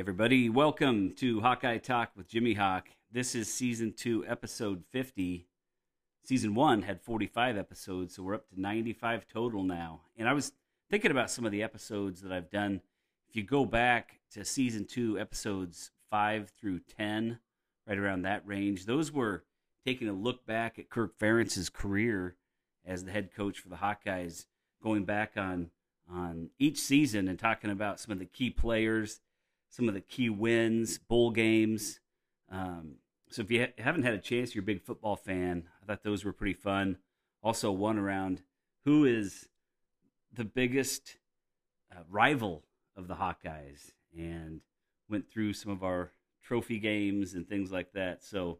everybody. Welcome to Hawkeye Talk with Jimmy Hawk. This is season two, episode 50. Season one had 45 episodes, so we're up to 95 total now. And I was thinking about some of the episodes that I've done. If you go back to season two, episodes five through 10, right around that range, those were taking a look back at Kirk Ferentz's career as the head coach for the Hawkeyes, going back on on each season and talking about some of the key players, some of the key wins, bowl games. Um, so if you ha- haven't had a chance, you're a big football fan. I thought those were pretty fun. Also, one around who is the biggest uh, rival of the Hawkeyes, and went through some of our trophy games and things like that. So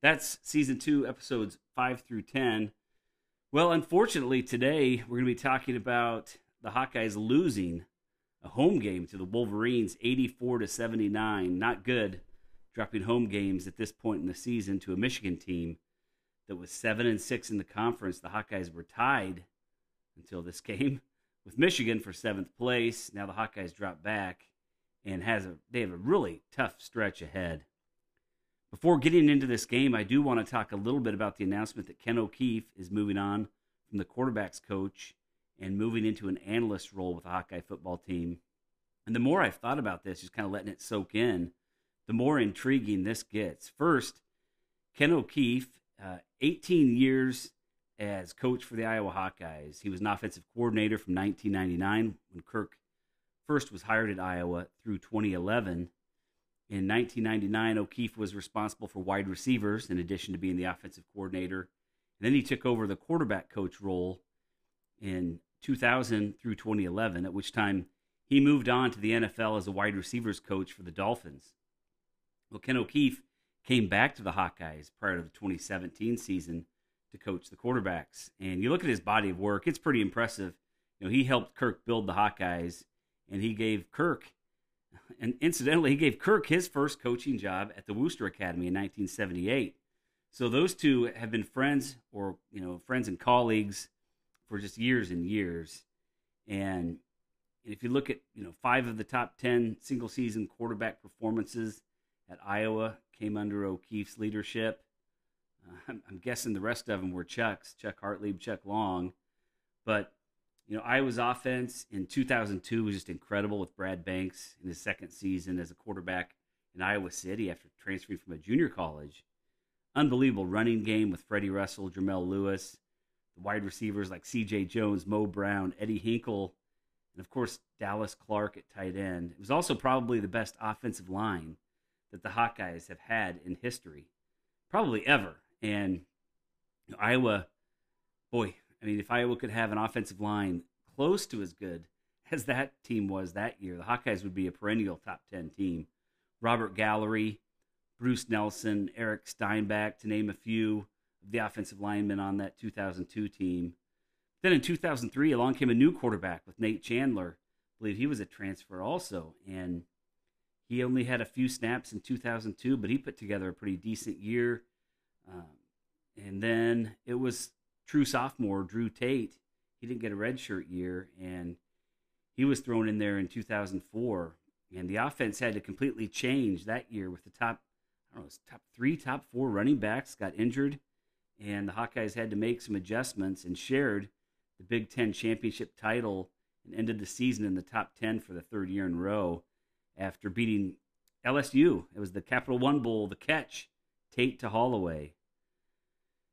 that's season two, episodes five through ten. Well, unfortunately, today we're going to be talking about the Hawkeyes losing a home game to the Wolverines 84 to 79. Not good dropping home games at this point in the season to a Michigan team that was 7 and 6 in the conference. The Hawkeyes were tied until this game with Michigan for 7th place. Now the Hawkeyes drop back and has a they have a really tough stretch ahead. Before getting into this game, I do want to talk a little bit about the announcement that Ken O'Keefe is moving on from the quarterbacks coach and moving into an analyst role with the Hawkeye football team. And the more I've thought about this, just kind of letting it soak in, the more intriguing this gets. First, Ken O'Keefe, uh, 18 years as coach for the Iowa Hawkeyes. He was an offensive coordinator from 1999 when Kirk first was hired at Iowa through 2011. In 1999, O'Keefe was responsible for wide receivers in addition to being the offensive coordinator. And then he took over the quarterback coach role in 2000 through 2011, at which time he moved on to the NFL as a wide receivers coach for the Dolphins. Well, Ken O'Keefe came back to the Hawkeyes prior to the 2017 season to coach the quarterbacks. And you look at his body of work, it's pretty impressive. You know, he helped Kirk build the Hawkeyes, and he gave Kirk, and incidentally, he gave Kirk his first coaching job at the Worcester Academy in 1978. So those two have been friends, or you know, friends and colleagues for just years and years. And if you look at you know five of the top ten single season quarterback performances at Iowa came under O'Keefe's leadership. Uh, I'm, I'm, guessing the rest of them were Chuck's, Chuck Hartlieb, Chuck Long. But you know Iowa's offense in 2002 was just incredible with Brad Banks in his second season as a quarterback in Iowa City after transferring from a junior college. Unbelievable running game with Freddie Russell, Jermelle Lewis, wide receivers like C.J. Jones, Mo Brown, Eddie Hinkel, and of course Dallas Clark at tight end. It was also probably the best offensive line that the Hawkeyes have had in history, probably ever. And Iowa, boy, I mean, if Iowa could have an offensive line close to as good as that team was that year, the Hawkeyes would be a perennial top 10 team. Robert Gallery, Bruce Nelson, Eric Steinbach, to name a few the offensive linemen on that 2002 team. Then in 2003, along came a new quarterback with Nate Chandler. I believe he was a transfer also, and he only had a few snaps in 2002, but he put together a pretty decent year. Um, and then it was true sophomore Drew Tate. He didn't get a redshirt year, and he was thrown in there in 2004. And the offense had to completely change that year with the top, I don't know, top three, top four running backs got injured and the Hawkeyes had to make some adjustments and shared the Big Ten championship title and ended the season in the top 10 for the third year in a row after beating LSU. It was the Capital One Bowl, the catch, Tate to Holloway.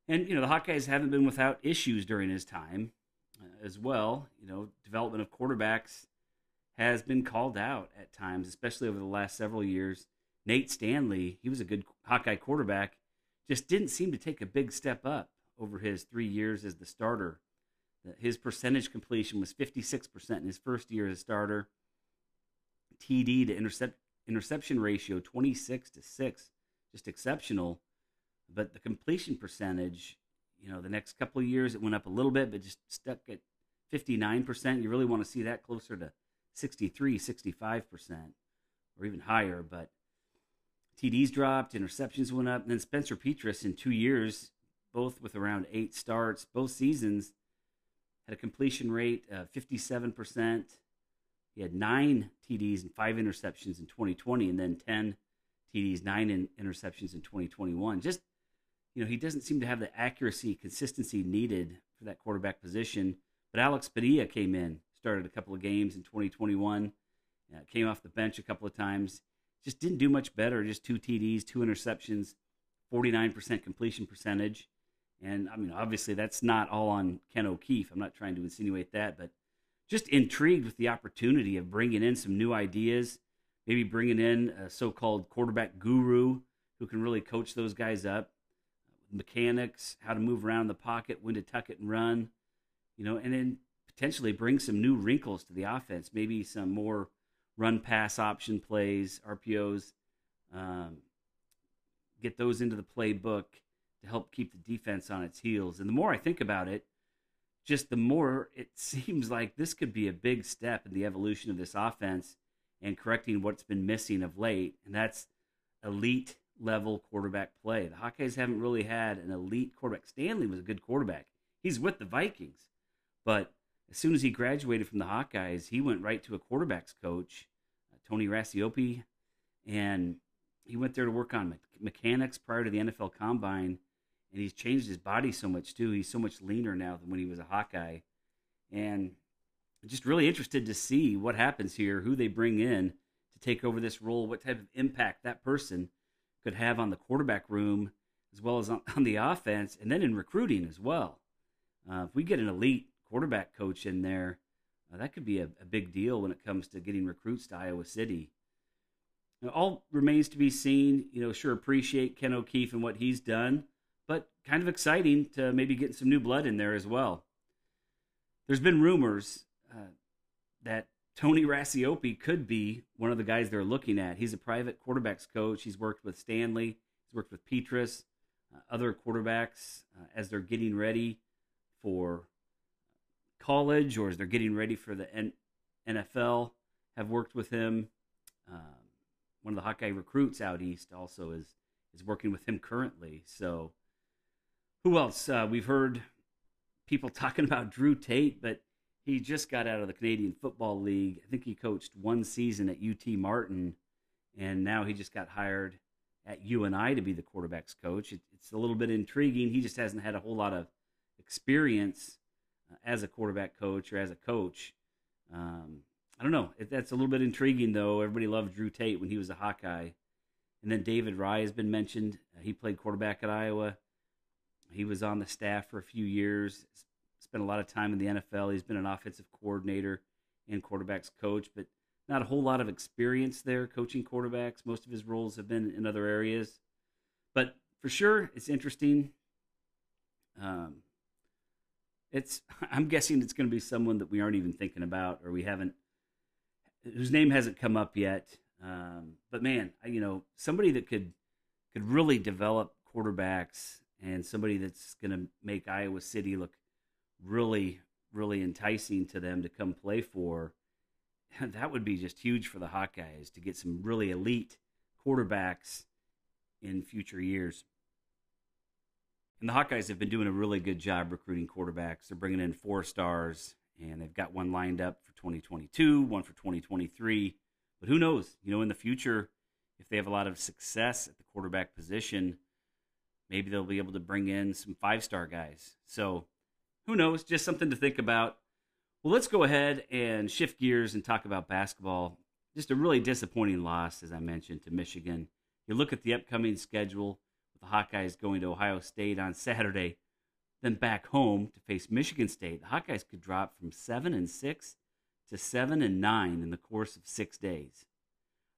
And, you know, the Hawkeyes haven't been without issues during his time uh, as well. You know, development of quarterbacks has been called out at times, especially over the last several years. Nate Stanley, he was a good Hawkeye quarterback just didn't seem to take a big step up over his three years as the starter. Uh, his percentage completion was 56% in his first year as a starter. TD to intercept, interception ratio 26 to 6, just exceptional. But the completion percentage, you know, the next couple of years it went up a little bit, but just stuck at 59%. You really want to see that closer to 63, 65%, or even higher. But TDs dropped, interceptions went up, and then Spencer Petras in two years, both with around eight starts, both seasons, had a completion rate of 57%, He had nine TDs and five interceptions in 2020, and then 10 TDs, nine in interceptions in 2021. Just, you know, he doesn't seem to have the accuracy, consistency needed for that quarterback position. But Alex Padilla came in, started a couple of games in 2021, uh, came off the bench a couple of times. Just didn't do much better. Just two TDs, two interceptions, 49% completion percentage. And I mean, obviously, that's not all on Ken O'Keefe. I'm not trying to insinuate that, but just intrigued with the opportunity of bringing in some new ideas, maybe bringing in a so called quarterback guru who can really coach those guys up, mechanics, how to move around the pocket, when to tuck it and run, you know, and then potentially bring some new wrinkles to the offense, maybe some more run pass option plays, RPOs, um, get those into the playbook to help keep the defense on its heels. And the more I think about it, just the more it seems like this could be a big step in the evolution of this offense and correcting what's been missing of late, and that's elite level quarterback play. The Hawkeyes haven't really had an elite quarterback. Stanley was a good quarterback. He's with the Vikings, but as soon as he graduated from the Hawkeyes, he went right to a quarterbacks coach, uh, Tony Racioppi, and he went there to work on me- mechanics prior to the NFL Combine and he's changed his body so much too. He's so much leaner now than when he was a Hawkeye, and just really interested to see what happens here, who they bring in to take over this role, what type of impact that person could have on the quarterback room as well as on, on the offense, and then in recruiting as well. Uh, if we get an elite quarterback coach in there, uh, that could be a, a, big deal when it comes to getting recruits to Iowa City. Now, all remains to be seen. You know, sure appreciate Ken O'Keefe and what he's done but kind of exciting to maybe get some new blood in there as well. There's been rumors uh, that Tony Racioppi could be one of the guys they're looking at. He's a private quarterbacks coach. He's worked with Stanley. He's worked with Petras, uh, other quarterbacks uh, as they're getting ready for college or as they're getting ready for the N- NFL. Have worked with him. Um, one of the Hawkeye recruits out east also is is working with him currently. So who else? Uh, we've heard people talking about Drew Tate, but he just got out of the Canadian Football League. I think he coached one season at UT Martin, and now he just got hired at UNI to be the quarterbacks coach. It, it's a little bit intriguing. He just hasn't had a whole lot of experience as a quarterback coach or as a coach. Um, I don't know. That's a little bit intriguing, though. Everybody loved Drew Tate when he was a Hawkeye. And then David Raih has been mentioned. Uh, he played quarterback at Iowa. He was on the staff for a few years, spent a lot of time in the NFL. He's been an offensive coordinator and quarterbacks coach, but not a whole lot of experience there coaching quarterbacks. Most of his roles have been in other areas. But for sure, it's interesting. Um, it's I'm guessing it's going to be someone that we aren't even thinking about or we haven't whose name hasn't come up yet. Um, but man, you know, somebody that could could really develop quarterbacks and somebody that's going to make Iowa City look really, really enticing to them to come play for, that would be just huge for the Hawkeyes to get some really elite quarterbacks in future years. And the Hawkeyes have been doing a really good job recruiting quarterbacks. They're bringing in four stars, and they've got one lined up for 2022, one for 2023. But who knows? You know, in the future, if they have a lot of success at the quarterback position, maybe they'll be able to bring in some five star guys. So who knows? Just something to think about. Well, let's go ahead and shift gears and talk about basketball. Just a really disappointing loss, as I mentioned, to Michigan. You look at the upcoming schedule the Hawkeyes going to Ohio State on Saturday, then back home to face Michigan State. The Hawkeyes could drop from seven and six to seven and nine in the course of six days.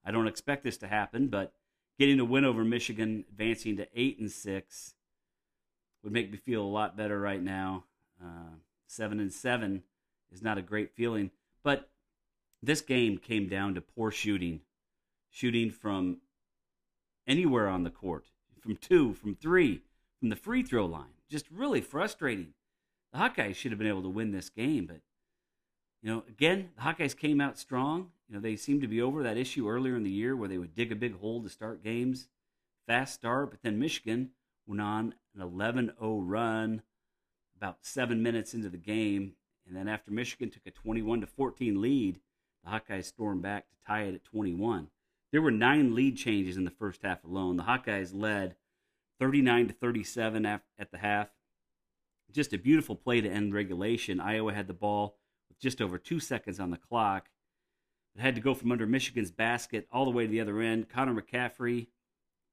I don't expect this to happen, but getting a win over Michigan, advancing to eight and six, would make me feel a lot better right now. Uh, seven and seven is not a great feeling, but this game came down to poor shooting, shooting from anywhere on the court, from two, from three, from the free throw line. Just really frustrating. The Hawkeyes should have been able to win this game, but you know, again, the Hawkeyes came out strong. You know, they seemed to be over that issue earlier in the year where they would dig a big hole to start games. Fast start, but then Michigan went on an 11 0 run about seven minutes into the game. And then after Michigan took a 21 to 14 lead, The Hawkeyes stormed back to tie it at 21. There were nine lead changes in the first half alone. The Hawkeyes led 39 to 37 at the half. Just a beautiful play to end regulation. Iowa had the ball with just over two seconds on the clock. It had to go from under Michigan's basket all the way to the other end. Connor McCaffery,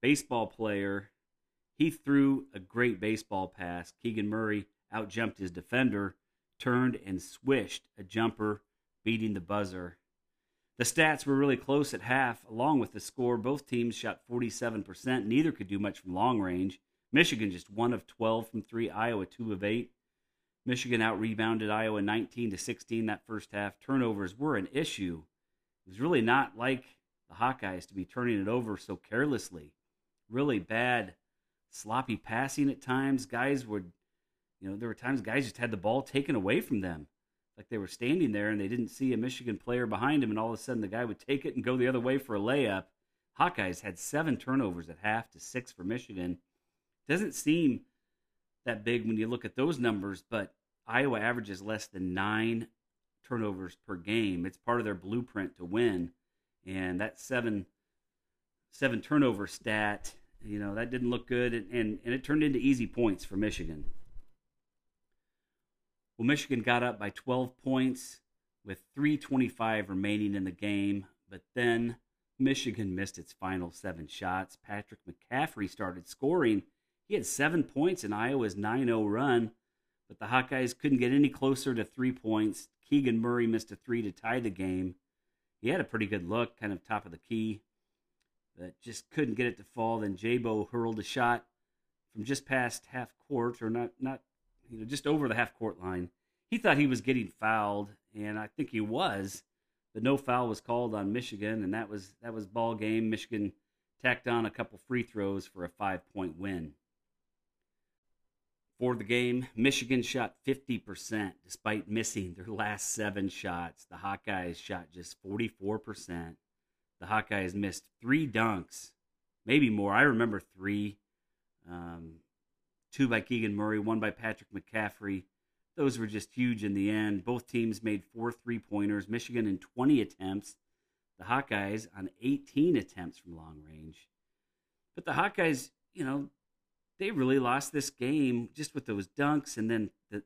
baseball player, he threw a great baseball pass. Keegan Murray outjumped his defender, turned and swished a jumper, beating the buzzer. The stats were really close at half, along with the score. Both teams shot 47%. Neither could do much from long range. Michigan just one of 12 from three. Iowa two of eight. Michigan out rebounded Iowa 19 to 16 that first half. Turnovers were an issue. It was really not like the Hawkeyes to be turning it over so carelessly. Really bad, sloppy passing at times. Guys would, you know, there were times guys just had the ball taken away from them like they were standing there and they didn't see a Michigan player behind him, and all of a sudden the guy would take it and go the other way for a layup. Hawkeyes had seven turnovers at half to six for Michigan. Doesn't seem that big when you look at those numbers, but Iowa averages less than nine turnovers per game. It's part of their blueprint to win, and that seven seven turnover stat, you know, that didn't look good, and, and, and it turned into easy points for Michigan. Well, Michigan got up by 12 points with 325 remaining in the game, but then Michigan missed its final seven shots. Patrick McCaffery started scoring. He had seven points in Iowa's 9 0 run, but the Hawkeyes couldn't get any closer to three points. Keegan Murray missed a three to tie the game. He had a pretty good look, kind of top of the key, but just couldn't get it to fall. Then Jabo hurled a shot from just past half court, or not, not you know, just over the half court line. He thought he was getting fouled, and I think he was, but no foul was called on Michigan, and that was that was ball game. Michigan tacked on a couple free throws for a five point win. For the game, Michigan shot 50% despite missing their last seven shots. The Hawkeyes shot just 44%. The Hawkeyes missed three dunks, maybe more. I remember three. Um, two by Keegan Murray, one by Patrick McCaffery. Those were just huge in the end. Both teams made four three pointers. Michigan in 20 attempts. The Hawkeyes on 18 attempts from long range. But the Hawkeyes, you know, they really lost this game just with those dunks and then the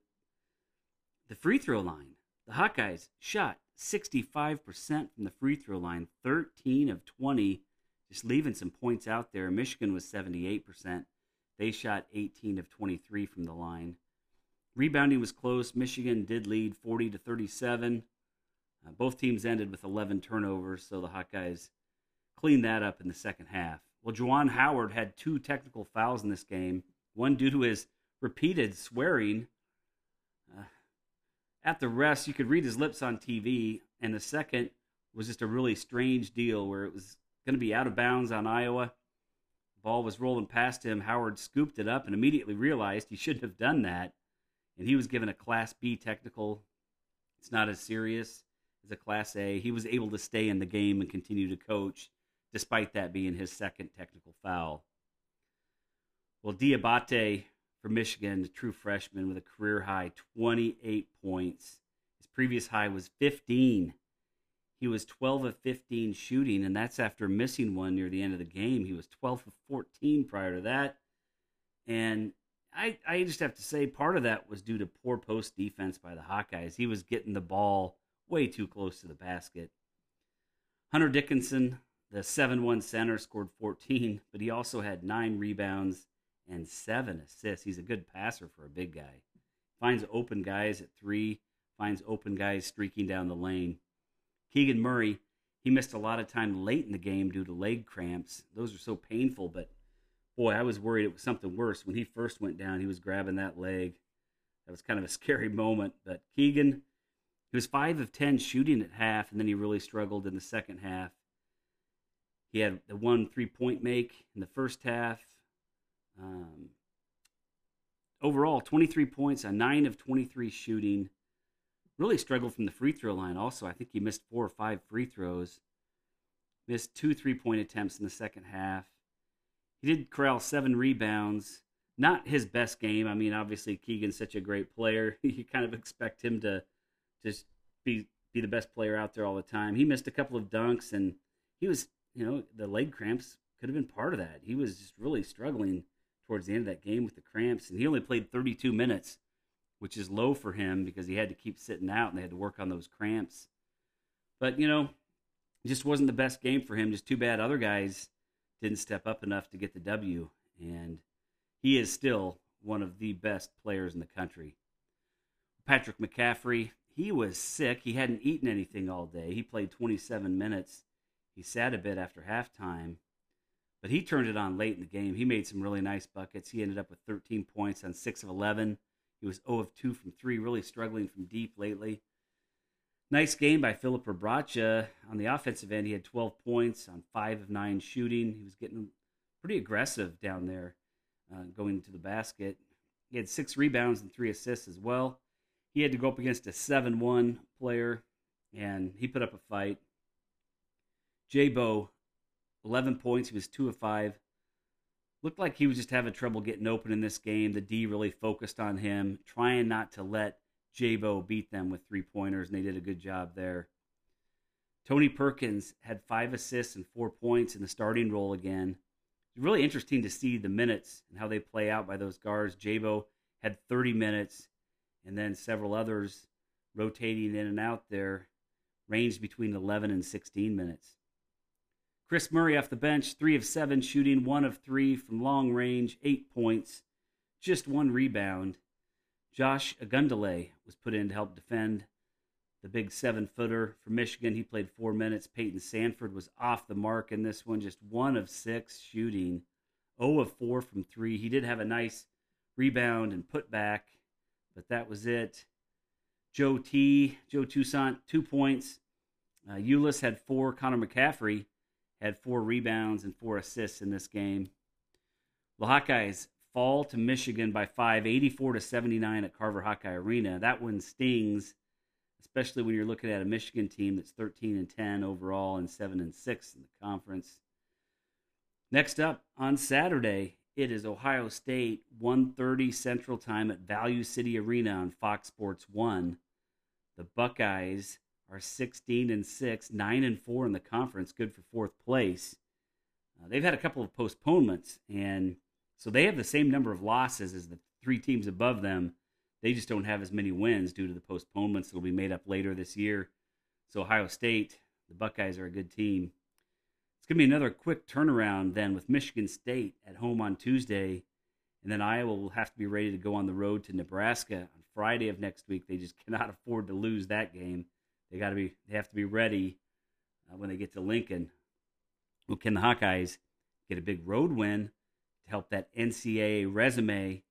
the free throw line. The Hawkeyes shot 65% from the free throw line, 13 of 20, just leaving some points out there. Michigan was 78%. They shot 18 of 23 from the line. Rebounding was close. Michigan did lead 40 to 37. Uh, both teams ended with 11 turnovers, so the Hawkeyes cleaned that up in the second half. Well, Juwan Howard had two technical fouls in this game, one due to his repeated swearing. Uh, at the rest, you could read his lips on TV, and the second was just a really strange deal where it was going to be out of bounds on Iowa ball was rolling past him. Howard scooped it up and immediately realized he shouldn't have done that. And he was given a Class B technical. It's not as serious as a Class A. He was able to stay in the game and continue to coach, despite that being his second technical foul. Well, Diabate for Michigan, the true freshman with a career high 28 points. His previous high was 15 he was 12 of 15 shooting, and that's after missing one near the end of the game. He was 12 of 14 prior to that. And I, I just have to say, part of that was due to poor post defense by the Hawkeyes. He was getting the ball way too close to the basket. Hunter Dickinson, the 7 1 center, scored 14, but he also had nine rebounds and seven assists. He's a good passer for a big guy. Finds open guys at three, finds open guys streaking down the lane. Keegan Murray, he missed a lot of time late in the game due to leg cramps. Those are so painful, but boy, I was worried it was something worse. When he first went down, he was grabbing that leg. That was kind of a scary moment. But Keegan, he was 5 of 10 shooting at half, and then he really struggled in the second half. He had the one three point make in the first half. Um, overall, 23 points a 9 of 23 shooting really struggled from the free throw line also. I think he missed four or five free throws, missed two three point attempts in the second half. He did corral seven rebounds. Not his best game. I mean, obviously Keegan's such a great player. you kind of expect him to just be be the best player out there all the time. He missed a couple of dunks, and he was, you know, the leg cramps could have been part of that. He was just really struggling towards the end of that game with the cramps, and he only played 32 minutes, which is low for him because he had to keep sitting out and they had to work on those cramps. But, you know, just wasn't the best game for him. Just too bad other guys didn't step up enough to get the W. And he is still one of the best players in the country. Patrick McCaffery, he was sick. He hadn't eaten anything all day. He played 27 minutes. He sat a bit after halftime, but he turned it on late in the game. He made some really nice buckets. He ended up with 13 points on 6 of 11. He was 0 of 2 from 3, really struggling from deep lately. Nice game by Filip Rebraca. On the offensive end, he had 12 points on 5 of 9 shooting. He was getting pretty aggressive down there uh, going to the basket. He had six rebounds and three assists as well. He had to go up against a 7 1 player, and he put up a fight. Jabo, 11 points. He was 2 of 5. Looked like he was just having trouble getting open in this game. The D really focused on him, trying not to let Jabo beat them with three pointers, and they did a good job there. Tony Perkins had five assists and four points in the starting role again. It's really interesting to see the minutes and how they play out by those guards. Jabo had 30 minutes, and then several others rotating in and out there, ranged between 11 and 16 minutes. Kris Murray off the bench, three of seven shooting, one of three from long range, eight points, just one rebound. Josh Ogundele was put in to help defend the big seven footer for Michigan. He played four minutes. Payton Sandfort was off the mark in this one, just one of six shooting, 0 of four from three. He did have a nice rebound and put back, but that was it. Joe T, Joe Toussaint, two points. Uh, Ulis had four. Connor McCaffery had four rebounds and four assists in this game. The Hawkeyes fall to Michigan by five, 84 to 79 at Carver Hawkeye Arena. That one stings, especially when you're looking at a Michigan team that's 13 and 10 overall and 7 and 6 in the conference. Next up on Saturday, it is Ohio State 1:30 Central Time at Value City Arena on Fox Sports 1. The Buckeyes are 16 and 6, 9 and 4 in the conference, good for fourth place. Uh, they've had a couple of postponements and so they have the same number of losses as the three teams above them. They just don't have as many wins due to the postponements that will be made up later this year. So Ohio State, the Buckeyes are a good team. It's going to be another quick turnaround then with Michigan State at home on Tuesday. And then Iowa will have to be ready to go on the road to Nebraska on Friday of next week. They just cannot afford to lose that game. They got to be they have to be ready uh, when they get to Lincoln. Well, can the Hawkeyes get a big road win to help that NCAA resume.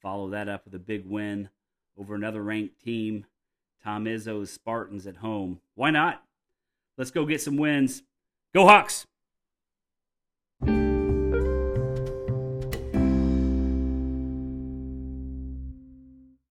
Follow that up with a big win over another ranked team, Tom Izzo's Spartans at home. Why not? Let's go get some wins. Go Hawks!